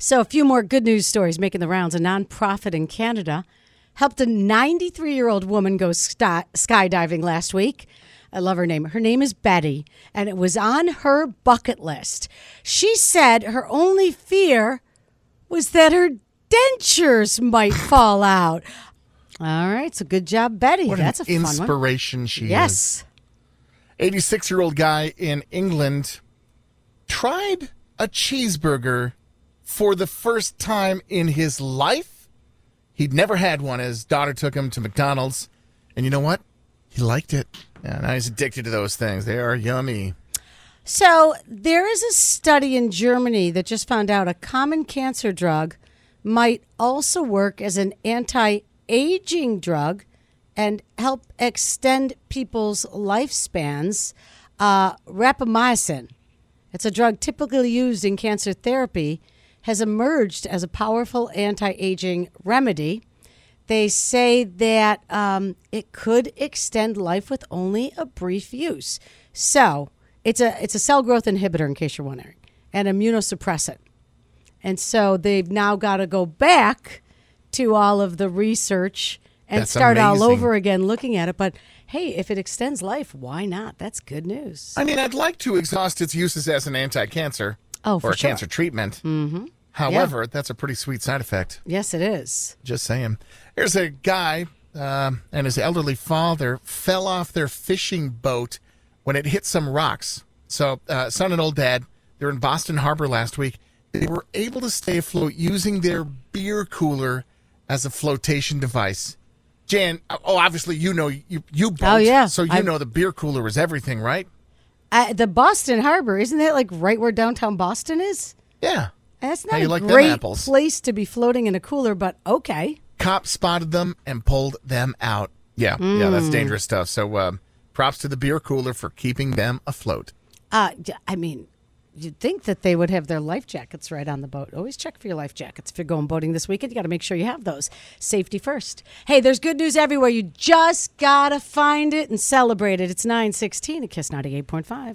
So, a few more good news stories making the rounds. A nonprofit in Canada helped a 93 year old woman go sky- skydiving last week. I love her name. Her name is Betty, and it was on her bucket list. She said her only fear was that her dentures might fall out. All right, so good job, Betty. What That's an a fun one. inspiration she is. Yes. 86 year old guy in England tried a cheeseburger for the first time in his life. He'd never had one. His daughter took him to McDonald's, and you know what? He liked it. Yeah, now he's addicted to those things. They are yummy. So there is a study in Germany that just found out a common cancer drug might also work as an anti-aging drug and help extend people's lifespans. Uh, rapamycin, it's a drug typically used in cancer therapy, has emerged as a powerful anti-aging remedy. They say that um, it could extend life with only a brief use. So it's a it's a cell growth inhibitor, in case you're wondering, and immunosuppressant. And so they've now got to go back to all of the research and That's start all over again looking at it. But hey, if it extends life, why not? That's good news. I mean, I'd like to exhaust its uses as an anti-cancer Oh, for or a sure. cancer treatment. Mm-hmm. However, that's a pretty sweet side effect. Yes, it is. Just saying. Here's a guy um, and his elderly father fell off their fishing boat when it hit some rocks. So, uh, son and old dad, they're in Boston Harbor last week. They were able to stay afloat using their beer cooler as a flotation device. Jan, oh, obviously you know you you boat, Oh, yeah. so you I've- know the beer cooler is everything, right? Uh, the Boston Harbor, isn't that like right where downtown Boston is? Yeah. That's not a like great apples? place to be floating in a cooler, but okay. Cops spotted them and pulled them out. Yeah, yeah, Hmm. that's dangerous stuff. So, um, props to the beer cooler for keeping them afloat. Uh, I mean, you'd think that they would have their life jackets right on the boat. Always check for your life jackets. If you're going boating this weekend, you got to make sure you have those. Safety first. Hey, there's good news everywhere. You just got to find it and celebrate it. It's 916 at Kiss 98.5.